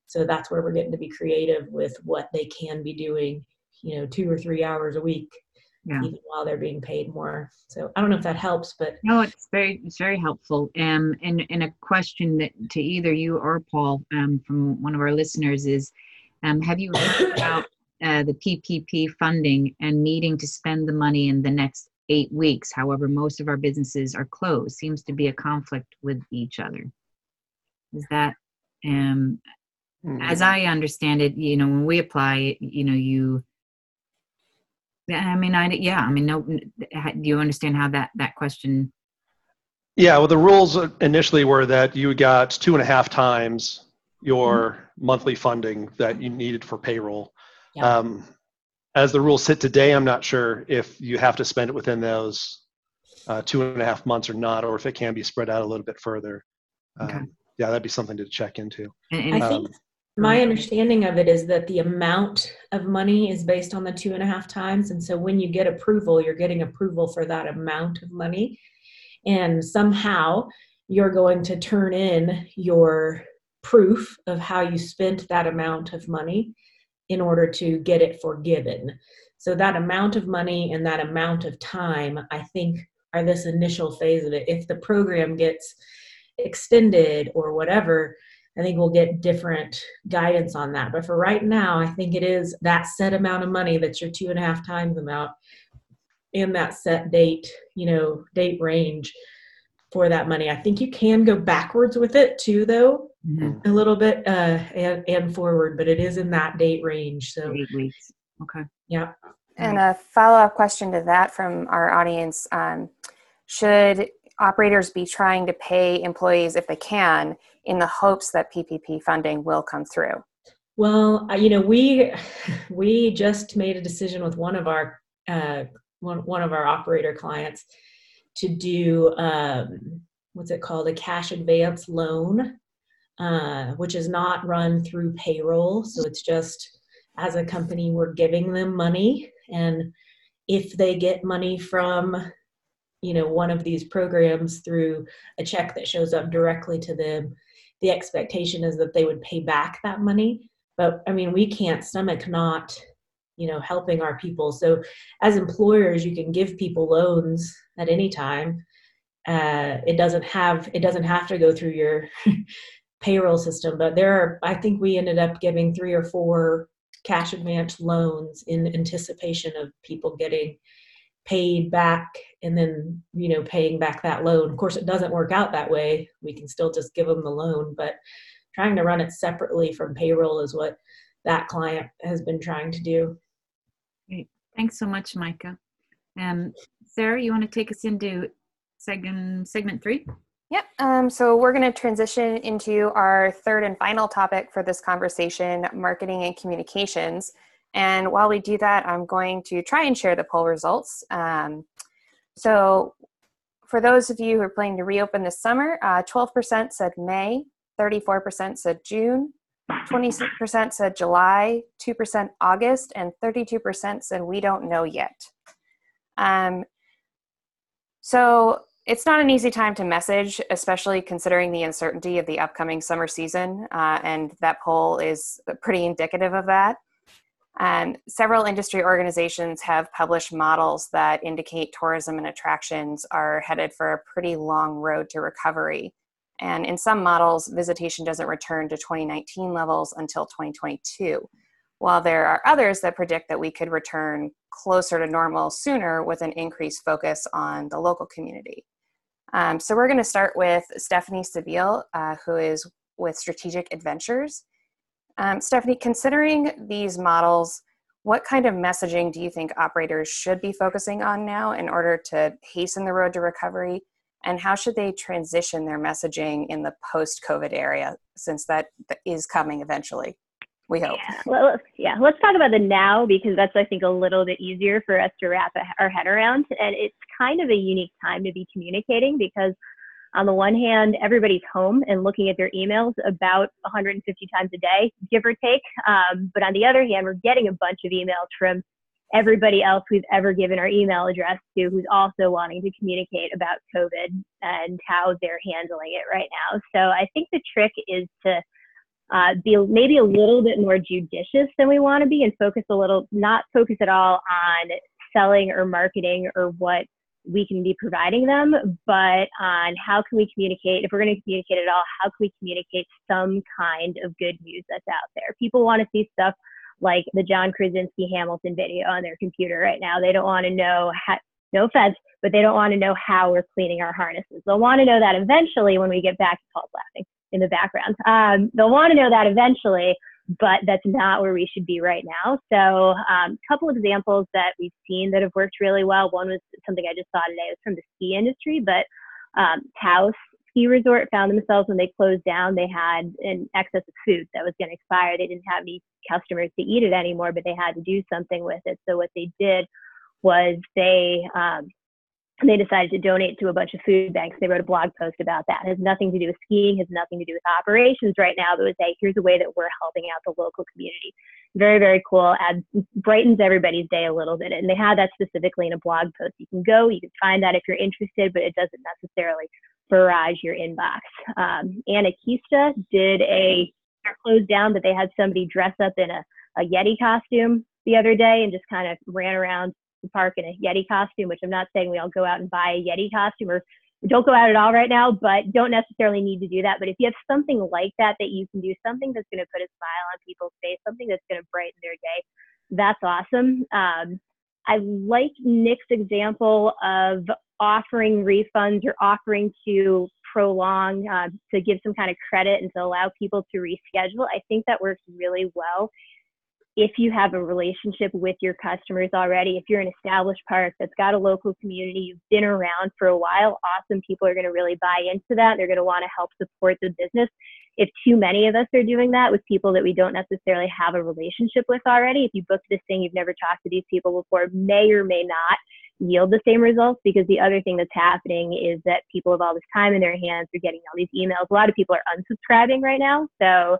so that's where we're getting to be creative with what they can be doing you know two or three hours a week yeah. even while they're being paid more so i don't know if that helps but no it's very it's very helpful um and and a question that to either you or paul um from one of our listeners is um have you heard (coughs) about uh, the ppp funding and needing to spend the money in the next eight weeks. However, most of our businesses are closed. Seems to be a conflict with each other. Is that, um, mm-hmm. as I understand it, you know, when we apply, you know, you. I mean, I yeah. I mean, no. Do you understand how that that question? Yeah. Well, the rules initially were that you got two and a half times your mm-hmm. monthly funding that you needed for payroll. Yeah. Um, as the rules sit today, I'm not sure if you have to spend it within those uh, two and a half months or not, or if it can be spread out a little bit further. Um, okay. Yeah, that'd be something to check into. I um, think my mm-hmm. understanding of it is that the amount of money is based on the two and a half times. And so when you get approval, you're getting approval for that amount of money. And somehow you're going to turn in your proof of how you spent that amount of money in order to get it forgiven. So that amount of money and that amount of time, I think, are this initial phase of it. If the program gets extended or whatever, I think we'll get different guidance on that. But for right now, I think it is that set amount of money that's your two and a half times amount in that set date, you know, date range for that money. I think you can go backwards with it too, though, mm-hmm. a little bit uh, and, and forward, but it is in that date range. So eight weeks. Okay. Yeah. And a follow up question to that from our audience um, Should operators be trying to pay employees if they can in the hopes that PPP funding will come through? Well, you know, we (laughs) we just made a decision with one of our uh, one one of our operator clients to do um, what's it called? A cash advance loan uh, which is not run through payroll. So it's just as a company we're giving them money. And if they get money from you know one of these programs through a check that shows up directly to them the expectation is that they would pay back that money. But i mean we can't stomach not you know helping our people. So as employers you can give people loans at any time. Uh, it doesn't have it doesn't have to go through your (laughs) payroll system but there are i think we ended up giving three or four cash advance loans in anticipation of people getting paid back and then you know paying back that loan of course it doesn't work out that way we can still just give them the loan but trying to run it separately from payroll is what that client has been trying to do Great. Thanks so much, Micah. Um, Sarah, you want to take us into segment segment three? Yep. Um, so we're going to transition into our third and final topic for this conversation marketing and communications. And while we do that, I'm going to try and share the poll results. Um, so, for those of you who are planning to reopen this summer, uh, 12% said May, 34% said June, 20% said July, 2% August, and 32% said we don't know yet. Um, so it's not an easy time to message, especially considering the uncertainty of the upcoming summer season, uh, and that poll is pretty indicative of that. Um, several industry organizations have published models that indicate tourism and attractions are headed for a pretty long road to recovery. And in some models, visitation doesn't return to 2019 levels until 2022, while there are others that predict that we could return closer to normal sooner with an increased focus on the local community. Um, so we're going to start with Stephanie Sabile, uh, who is with Strategic Adventures. Um, Stephanie, considering these models, what kind of messaging do you think operators should be focusing on now in order to hasten the road to recovery? And how should they transition their messaging in the post COVID area since that is coming eventually? We hope. Yeah. Well, yeah, let's talk about the now because that's, I think, a little bit easier for us to wrap our head around. And it's kind of a unique time to be communicating because on the one hand, everybody's home and looking at their emails about 150 times a day, give or take. Um, but on the other hand, we're getting a bunch of emails from everybody else we've ever given our email address to who's also wanting to communicate about COVID and how they're handling it right now. So I think the trick is to uh, be maybe a little bit more judicious than we want to be and focus a little, not focus at all on selling or marketing or what we can be providing them, but on how can we communicate, if we're going to communicate at all, how can we communicate some kind of good news that's out there? People want to see stuff like the John Krasinski Hamilton video on their computer right now. They don't want to know, how, no offense, but they don't want to know how we're cleaning our harnesses. They'll want to know that eventually when we get back to Paul's laughing in the background. Um, they'll want to know that eventually, but that's not where we should be right now. So, a um, couple examples that we've seen that have worked really well. One was something I just saw today. It was from the ski industry, but um, Taos ski resort found themselves when they closed down, they had an excess of food that was going to expire. They didn't have any customers to eat it anymore, but they had to do something with it. So what they did was they um, they decided to donate to a bunch of food banks. They wrote a blog post about that. It has nothing to do with skiing, has nothing to do with operations right now, but was say, here's a way that we're helping out the local community. Very, very cool. Adds brightens everybody's day a little bit. And they had that specifically in a blog post. You can go, you can find that if you're interested, but it doesn't necessarily barrage your inbox. Um, Anarchista did a, they're closed down, but they had somebody dress up in a, a Yeti costume the other day and just kind of ran around the park in a Yeti costume, which I'm not saying we all go out and buy a Yeti costume or don't go out at all right now, but don't necessarily need to do that. But if you have something like that, that you can do something that's going to put a smile on people's face, something that's going to brighten their day, that's awesome. Um, I like Nick's example of offering refunds or offering to prolong uh, to give some kind of credit and to allow people to reschedule. I think that works really well if you have a relationship with your customers already, if you're an established park that's got a local community, you've been around for a while, awesome. People are going to really buy into that. They're going to want to help support the business. If too many of us are doing that with people that we don't necessarily have a relationship with already, if you booked this thing, you've never talked to these people before, may or may not yield the same results because the other thing that's happening is that people have all this time in their hands, they're getting all these emails. A lot of people are unsubscribing right now. So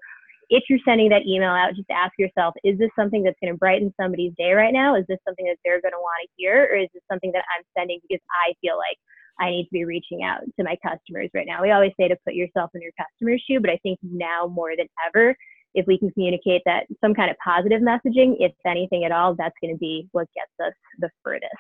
if you're sending that email out, just ask yourself, is this something that's going to brighten somebody's day right now? Is this something that they're going to want to hear? Or is this something that I'm sending because I feel like I need to be reaching out to my customers right now? We always say to put yourself in your customer's shoe, but I think now more than ever, if we can communicate that some kind of positive messaging, if anything at all, that's going to be what gets us the furthest.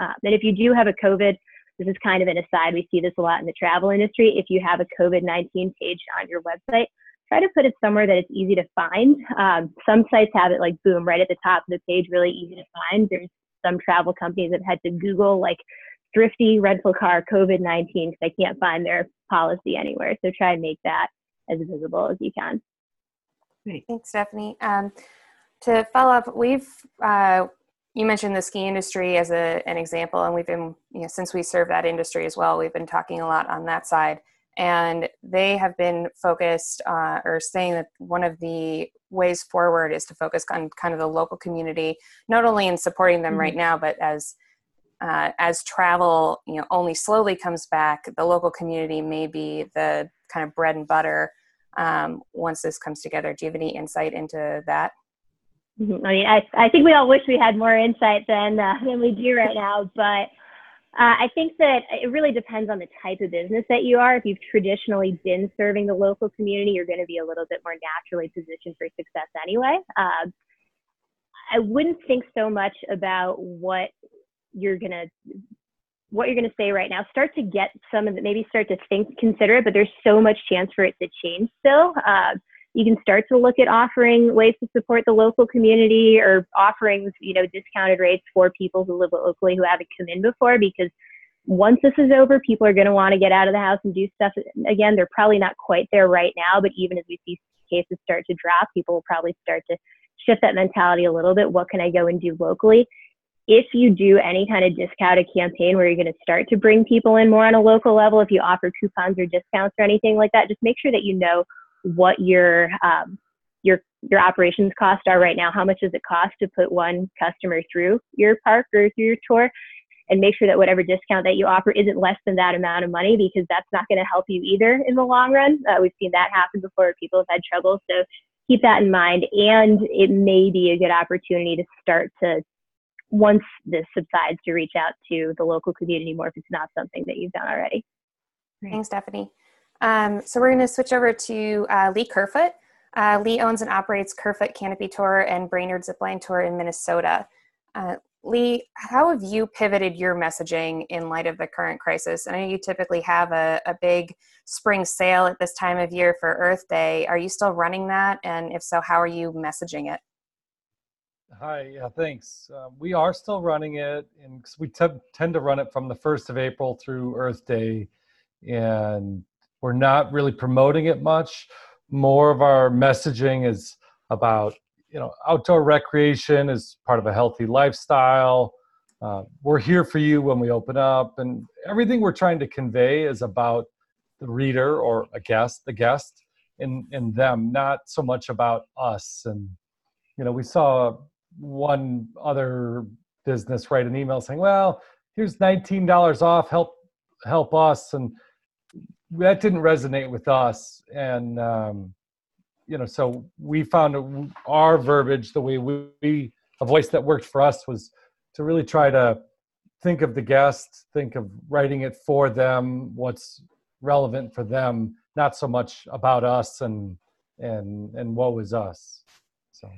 Um, and if you do have a COVID, this is kind of an aside, we see this a lot in the travel industry. If you have a COVID 19 page on your website, try to put it somewhere that it's easy to find. Um, some sites have it like boom right at the top of the page, really easy to find. There's some travel companies that had to Google like thrifty rental car COVID 19 because they can't find their policy anywhere. So try and make that as visible as you can. Great. Thanks, Stephanie. Um, to follow up, we've uh, you mentioned the ski industry as a, an example, and we've been you know since we serve that industry as well, we've been talking a lot on that side, and they have been focused uh, or saying that one of the ways forward is to focus on kind of the local community, not only in supporting them mm-hmm. right now, but as uh, as travel you know only slowly comes back, the local community may be the kind of bread and butter um, once this comes together. Do you have any insight into that? Mm-hmm. I mean, I, I think we all wish we had more insight than uh, than we do right now, but uh, I think that it really depends on the type of business that you are. If you've traditionally been serving the local community, you're going to be a little bit more naturally positioned for success anyway. Uh, I wouldn't think so much about what you're going to what you're going to say right now start to get some of the maybe start to think consider it but there's so much chance for it to change still uh, you can start to look at offering ways to support the local community or offerings you know discounted rates for people who live locally who haven't come in before because once this is over people are going to want to get out of the house and do stuff again. They're probably not quite there right now but even as we see cases start to drop people will probably start to shift that mentality a little bit. What can i go and do locally? If you do any kind of discounted campaign where you're going to start to bring people in more on a local level, if you offer coupons or discounts or anything like that, just make sure that you know what your um, your your operations costs are right now. How much does it cost to put one customer through your park or through your tour? And make sure that whatever discount that you offer isn't less than that amount of money because that's not going to help you either in the long run. Uh, we've seen that happen before. People have had trouble. So keep that in mind. And it may be a good opportunity to start to once this subsides to reach out to the local community more if it's not something that you've done already. Thanks, Stephanie. Um, so we're going to switch over to uh, Lee Kerfoot. Uh, Lee owns and operates Kerfoot Canopy Tour and Brainerd Zipline Tour in Minnesota. Uh, Lee, how have you pivoted your messaging in light of the current crisis? I know you typically have a, a big spring sale at this time of year for Earth Day. Are you still running that? And if so, how are you messaging it? Hi, yeah, thanks. Uh, we are still running it, and we t- tend to run it from the 1st of April through Earth Day, and we're not really promoting it much. More of our messaging is about, you know, outdoor recreation is part of a healthy lifestyle. Uh, we're here for you when we open up, and everything we're trying to convey is about the reader or a guest, the guest, and, and them, not so much about us. And, you know, we saw one other business write an email saying, "Well, here's $19 off. Help help us." And that didn't resonate with us. And um, you know, so we found our verbiage, the way we a voice that worked for us was to really try to think of the guest, think of writing it for them, what's relevant for them, not so much about us and and and what was us. So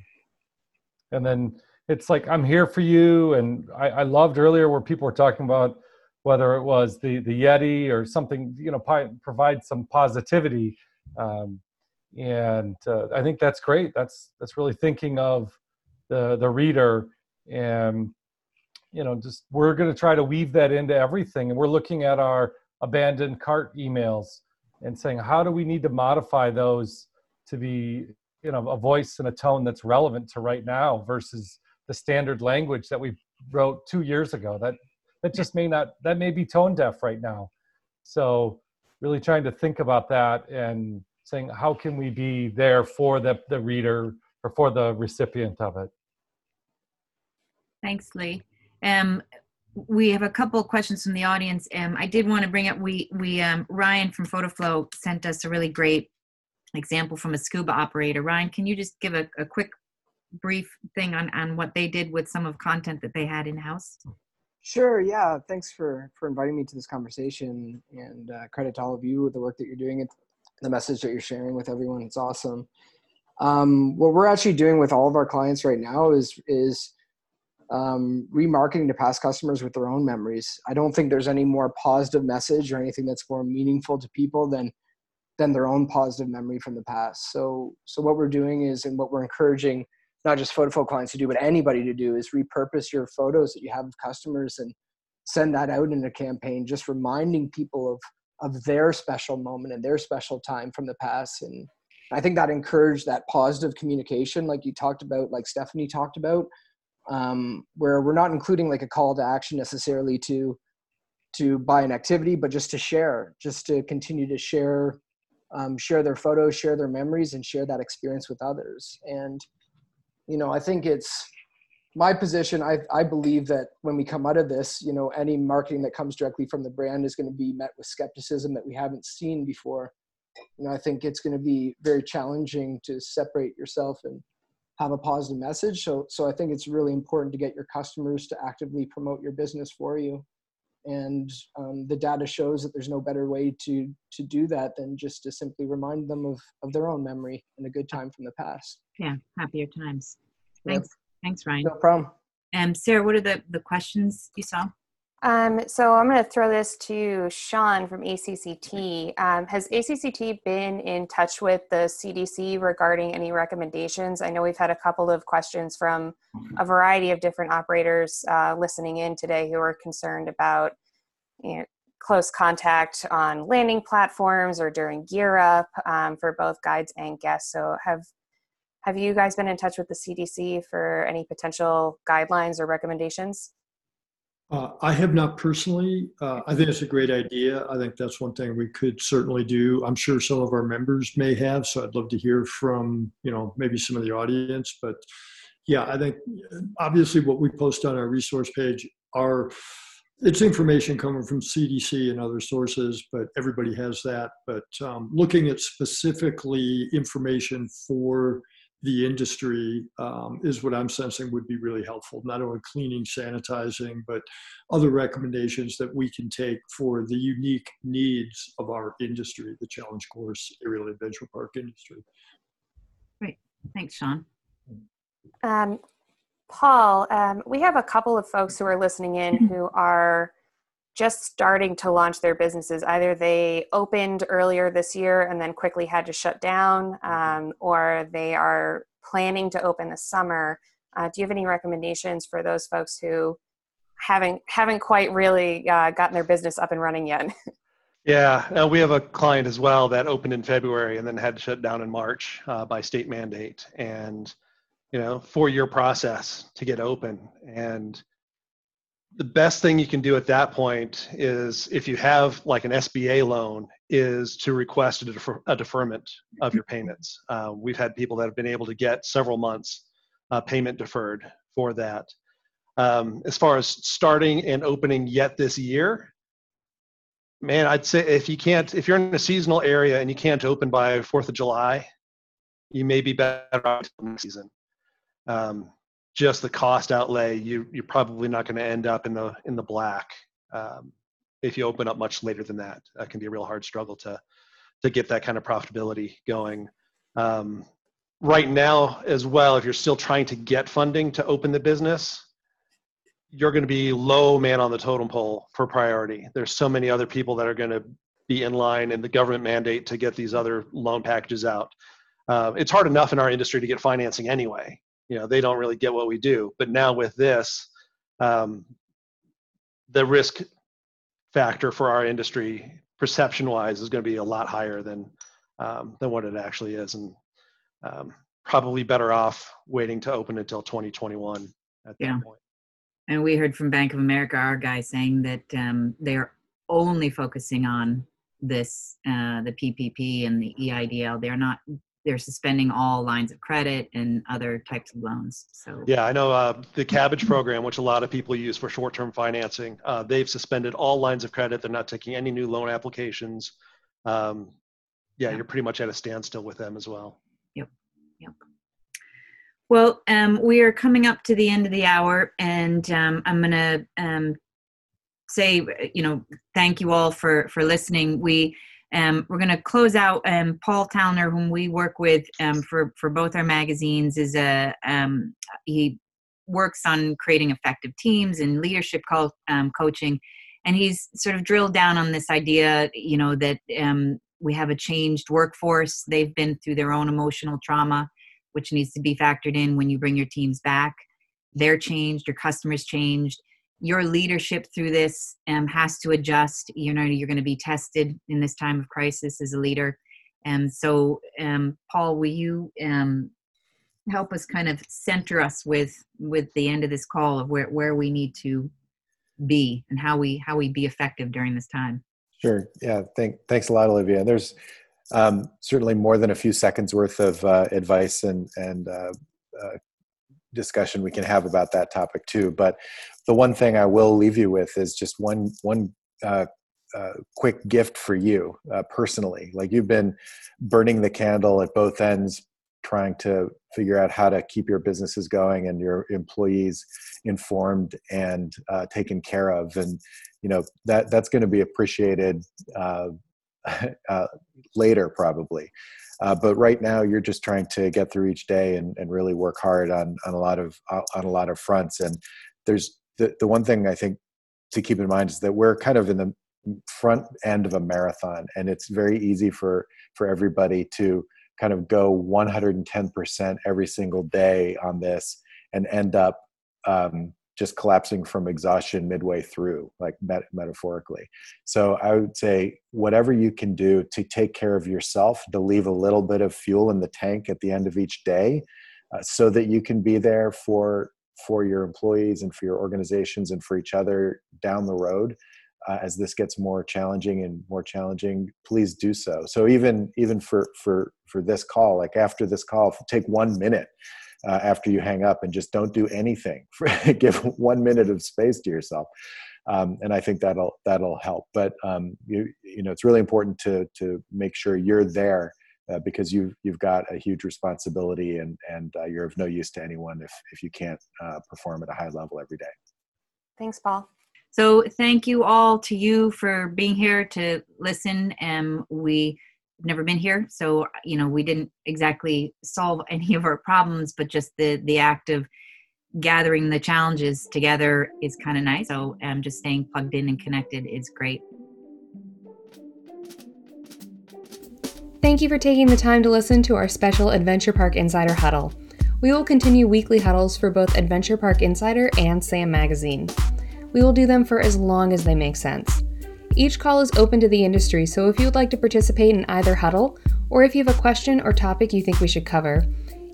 and then it's like i'm here for you and I, I, loved earlier where people were talking about whether it was the the yeti or something you know provide some positivity um, and uh, i think that's great. That's that's really thinking of the the reader and you know just we're going to try to weave that into everything. And we're looking at our abandoned cart emails and saying how do we need to modify those to be you know a voice and a tone that's relevant to right now versus the standard language that we wrote two years ago? That that just may not that may be tone deaf right now so really trying to think about that and saying how can we be there for the, the reader or for the recipient of it thanks lee um, we have a couple questions from the audience um, i did want to bring up we we um, ryan from photoflow sent us a really great example from a scuba operator. Ryan, can you just give a, a quick brief thing on, on what they did with some of content that they had in house? Sure. Yeah. Thanks for for inviting me to this conversation, and uh, credit to all of you with the work that you're doing and the message that you're sharing with everyone. It's awesome. Um, what we're actually doing with all of our clients right now is is um, remarketing to past customers with their own memories. I don't think there's any more positive message or anything that's more meaningful to people than than their own positive memory from the past. So, so what we're doing is, and what we're encouraging not just Photoflow clients to do, but anybody to do is repurpose your photos that you have of customers and send that out in a campaign, just reminding people of of their special moment and their special time from the past. And I think that encouraged that positive communication, like you talked about, like Stephanie talked about, um, where we're not including like a call to action necessarily to to buy an activity, but just to share, just to continue to share, um, share their photos, share their memories, and share that experience with others. And you know, I think it's my position. I I believe that when we come out of this, you know, any marketing that comes directly from the brand is going to be met with skepticism that we haven't seen before. You know, I think it's going to be very challenging to separate yourself and have a positive message. So, so I think it's really important to get your customers to actively promote your business for you and um, the data shows that there's no better way to to do that than just to simply remind them of of their own memory and a good time from the past. Yeah happier times. Thanks. Thanks ryan. No problem. Um sarah what are the the questions you saw um, so I'm going to throw this to Sean from ACCT. Um, has ACCT been in touch with the CDC regarding any recommendations? I know we've had a couple of questions from a variety of different operators uh, listening in today who are concerned about you know, close contact on landing platforms or during gear up um, for both guides and guests. So have have you guys been in touch with the CDC for any potential guidelines or recommendations? Uh, I have not personally. Uh, I think it's a great idea. I think that's one thing we could certainly do. I'm sure some of our members may have, so I'd love to hear from you know maybe some of the audience. But yeah, I think obviously what we post on our resource page are it's information coming from CDC and other sources, but everybody has that. But um, looking at specifically information for the industry um, is what I'm sensing would be really helpful. Not only cleaning, sanitizing, but other recommendations that we can take for the unique needs of our industry, the challenge course aerial adventure park industry. Great, thanks, Sean. Um, Paul, um, we have a couple of folks who are listening in who are just starting to launch their businesses. Either they opened earlier this year and then quickly had to shut down, um, or they are planning to open this summer. Uh, do you have any recommendations for those folks who haven't haven't quite really uh, gotten their business up and running yet? (laughs) yeah, uh, we have a client as well that opened in February and then had to shut down in March uh, by state mandate, and you know, four year process to get open and the best thing you can do at that point is if you have like an SBA loan is to request a, defer, a deferment of your payments. Uh, we've had people that have been able to get several months uh, payment deferred for that. Um, as far as starting and opening yet this year, man, I'd say if you can't, if you're in a seasonal area and you can't open by 4th of July, you may be better off next season. Um, just the cost outlay, you you're probably not going to end up in the in the black. Um, if you open up much later than that, that can be a real hard struggle to to get that kind of profitability going. Um, right now, as well, if you're still trying to get funding to open the business, you're going to be low man on the totem pole for priority. There's so many other people that are going to be in line in the government mandate to get these other loan packages out. Uh, it's hard enough in our industry to get financing anyway you know they don't really get what we do. But now with this um, the risk factor for our industry perception wise is going to be a lot higher than um, than what it actually is. And um, probably better off waiting to open until 2021 at yeah. that point. And we heard from bank of america our guy saying that um, they're only focusing on this uh, the ppp and the eidl they're not they're suspending all lines of credit and other types of loans. So yeah, I know uh, the Kabbage program, which a lot of people use for short-term financing, uh, they've suspended all lines of credit. They're not taking any new loan applications. Um, yeah, yeah, you're pretty much at a standstill with them as well. Yep, yep. Well, um, we are coming up to the end of the hour, and um, I'm going to um, say, you know, thank you all for for listening. We um, we're going to close out. Um, Paul Towner, whom we work with um, for for both our magazines, is a um, he works on creating effective teams and leadership co- um, coaching, and he's sort of drilled down on this idea, you know, that um, we have a changed workforce. They've been through their own emotional trauma, which needs to be factored in when you bring your teams back. They're changed, your customers changed. Your leadership through this um, has to adjust. You know, you're going to be tested in this time of crisis as a leader. And so, um, Paul, will you um, help us kind of center us with with the end of this call of where where we need to be and how we how we be effective during this time? Sure. Yeah. Thank, thanks a lot, Olivia. There's um, certainly more than a few seconds worth of uh, advice and and uh, uh, discussion we can have about that topic too. But the one thing I will leave you with is just one one uh, uh, quick gift for you uh, personally. Like you've been burning the candle at both ends, trying to figure out how to keep your businesses going and your employees informed and uh, taken care of and you know that that's going to be appreciated uh, (laughs) uh, later probably uh, but right now you're just trying to get through each day and, and really work hard on, on a lot of uh, on a lot of fronts. And there's the, the one thing i think to keep in mind is that we're kind of in the front end of a marathon and it's very easy for for everybody to kind of go 110% every single day on this and end up um, just collapsing from exhaustion midway through, like met- metaphorically. So I would say whatever you can do to take care of yourself, to leave a little bit of fuel in the tank at the end of each day, uh, so that you can be there for for your employees and for your organizations and for each other down the road uh, as this gets more challenging and more challenging please do so so even even for for for this call like after this call take one minute uh, after you hang up and just don't do anything. (laughs) Give one minute of space to yourself. Um, and i think that'll that'll help. But um, you you know it's really important to to make sure you're there uh, because you've you've got a huge responsibility and and uh, you're of no use to anyone if if you can't uh, perform at a high level every day. Thanks paul. So thank you all to you for being here to listen. And we never been here, so you know we didn't exactly solve (laughs) any of our problems, but just the the act of gathering the challenges together is kind of nice. So um, just staying plugged in and connected is great. Thank you for taking the time to listen to our special Adventure Park Insider Huddle. We will continue weekly huddles for both Adventure Park Insider and SAM Magazine. We will do them for as long as they make sense. Each call is open to the industry, so if you would like to participate in either huddle, or if you have a question or topic you think we should cover,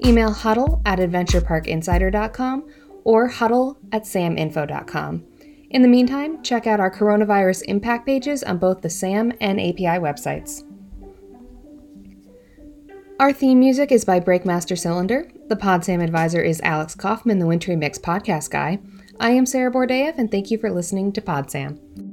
email huddle at adventureparkinsider.com or huddle at saminfo.com. In the meantime, check out our coronavirus impact pages on both the SAM and API websites. Our theme music is by Breakmaster Cylinder. The PodSam advisor is Alex Kaufman, the Wintry Mix podcast guy. I am Sarah Borodaeff, and thank you for listening to PodSam.